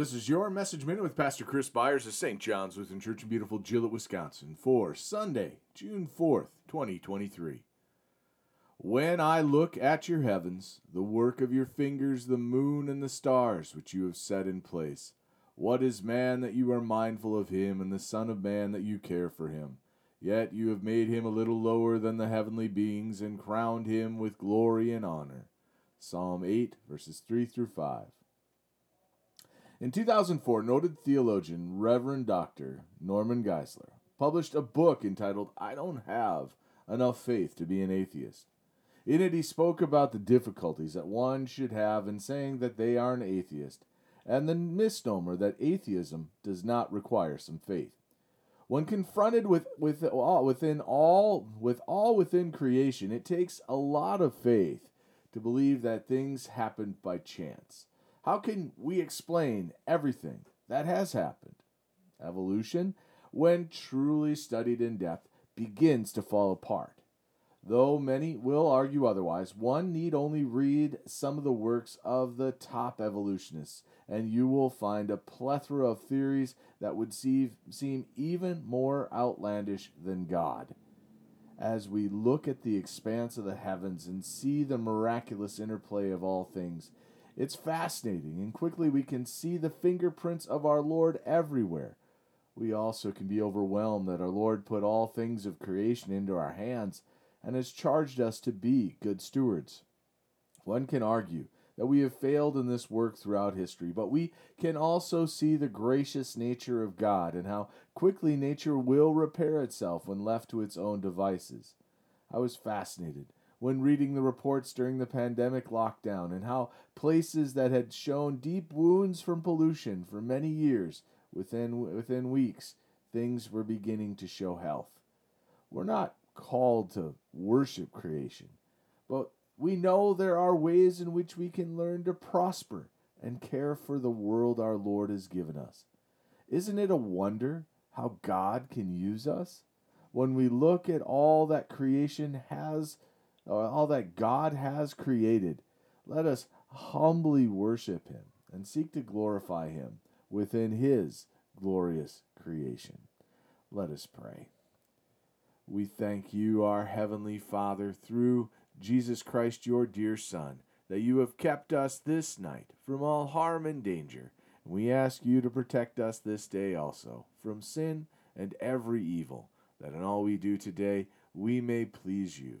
This is your message minute with Pastor Chris Byers of St. John's Lutheran Church in beautiful Gillett, Wisconsin for Sunday, June 4th, 2023. When I look at your heavens, the work of your fingers, the moon and the stars which you have set in place, what is man that you are mindful of him, and the Son of Man that you care for him? Yet you have made him a little lower than the heavenly beings, and crowned him with glory and honor. Psalm 8, verses 3 through 5. In 2004, noted theologian Reverend Dr. Norman Geisler published a book entitled I Don't Have Enough Faith to Be an Atheist. In it, he spoke about the difficulties that one should have in saying that they are an atheist and the misnomer that atheism does not require some faith. When confronted with, with all, within all with all within creation, it takes a lot of faith to believe that things happen by chance. How can we explain everything that has happened? Evolution, when truly studied in depth, begins to fall apart. Though many will argue otherwise, one need only read some of the works of the top evolutionists, and you will find a plethora of theories that would see, seem even more outlandish than God. As we look at the expanse of the heavens and see the miraculous interplay of all things, it's fascinating, and quickly we can see the fingerprints of our Lord everywhere. We also can be overwhelmed that our Lord put all things of creation into our hands and has charged us to be good stewards. One can argue that we have failed in this work throughout history, but we can also see the gracious nature of God and how quickly nature will repair itself when left to its own devices. I was fascinated when reading the reports during the pandemic lockdown and how places that had shown deep wounds from pollution for many years within within weeks things were beginning to show health. We're not called to worship creation, but we know there are ways in which we can learn to prosper and care for the world our Lord has given us. Isn't it a wonder how God can use us? When we look at all that creation has all that God has created, let us humbly worship Him and seek to glorify Him within His glorious creation. Let us pray. We thank you, our Heavenly Father, through Jesus Christ, your dear Son, that you have kept us this night from all harm and danger. And we ask you to protect us this day also from sin and every evil, that in all we do today we may please you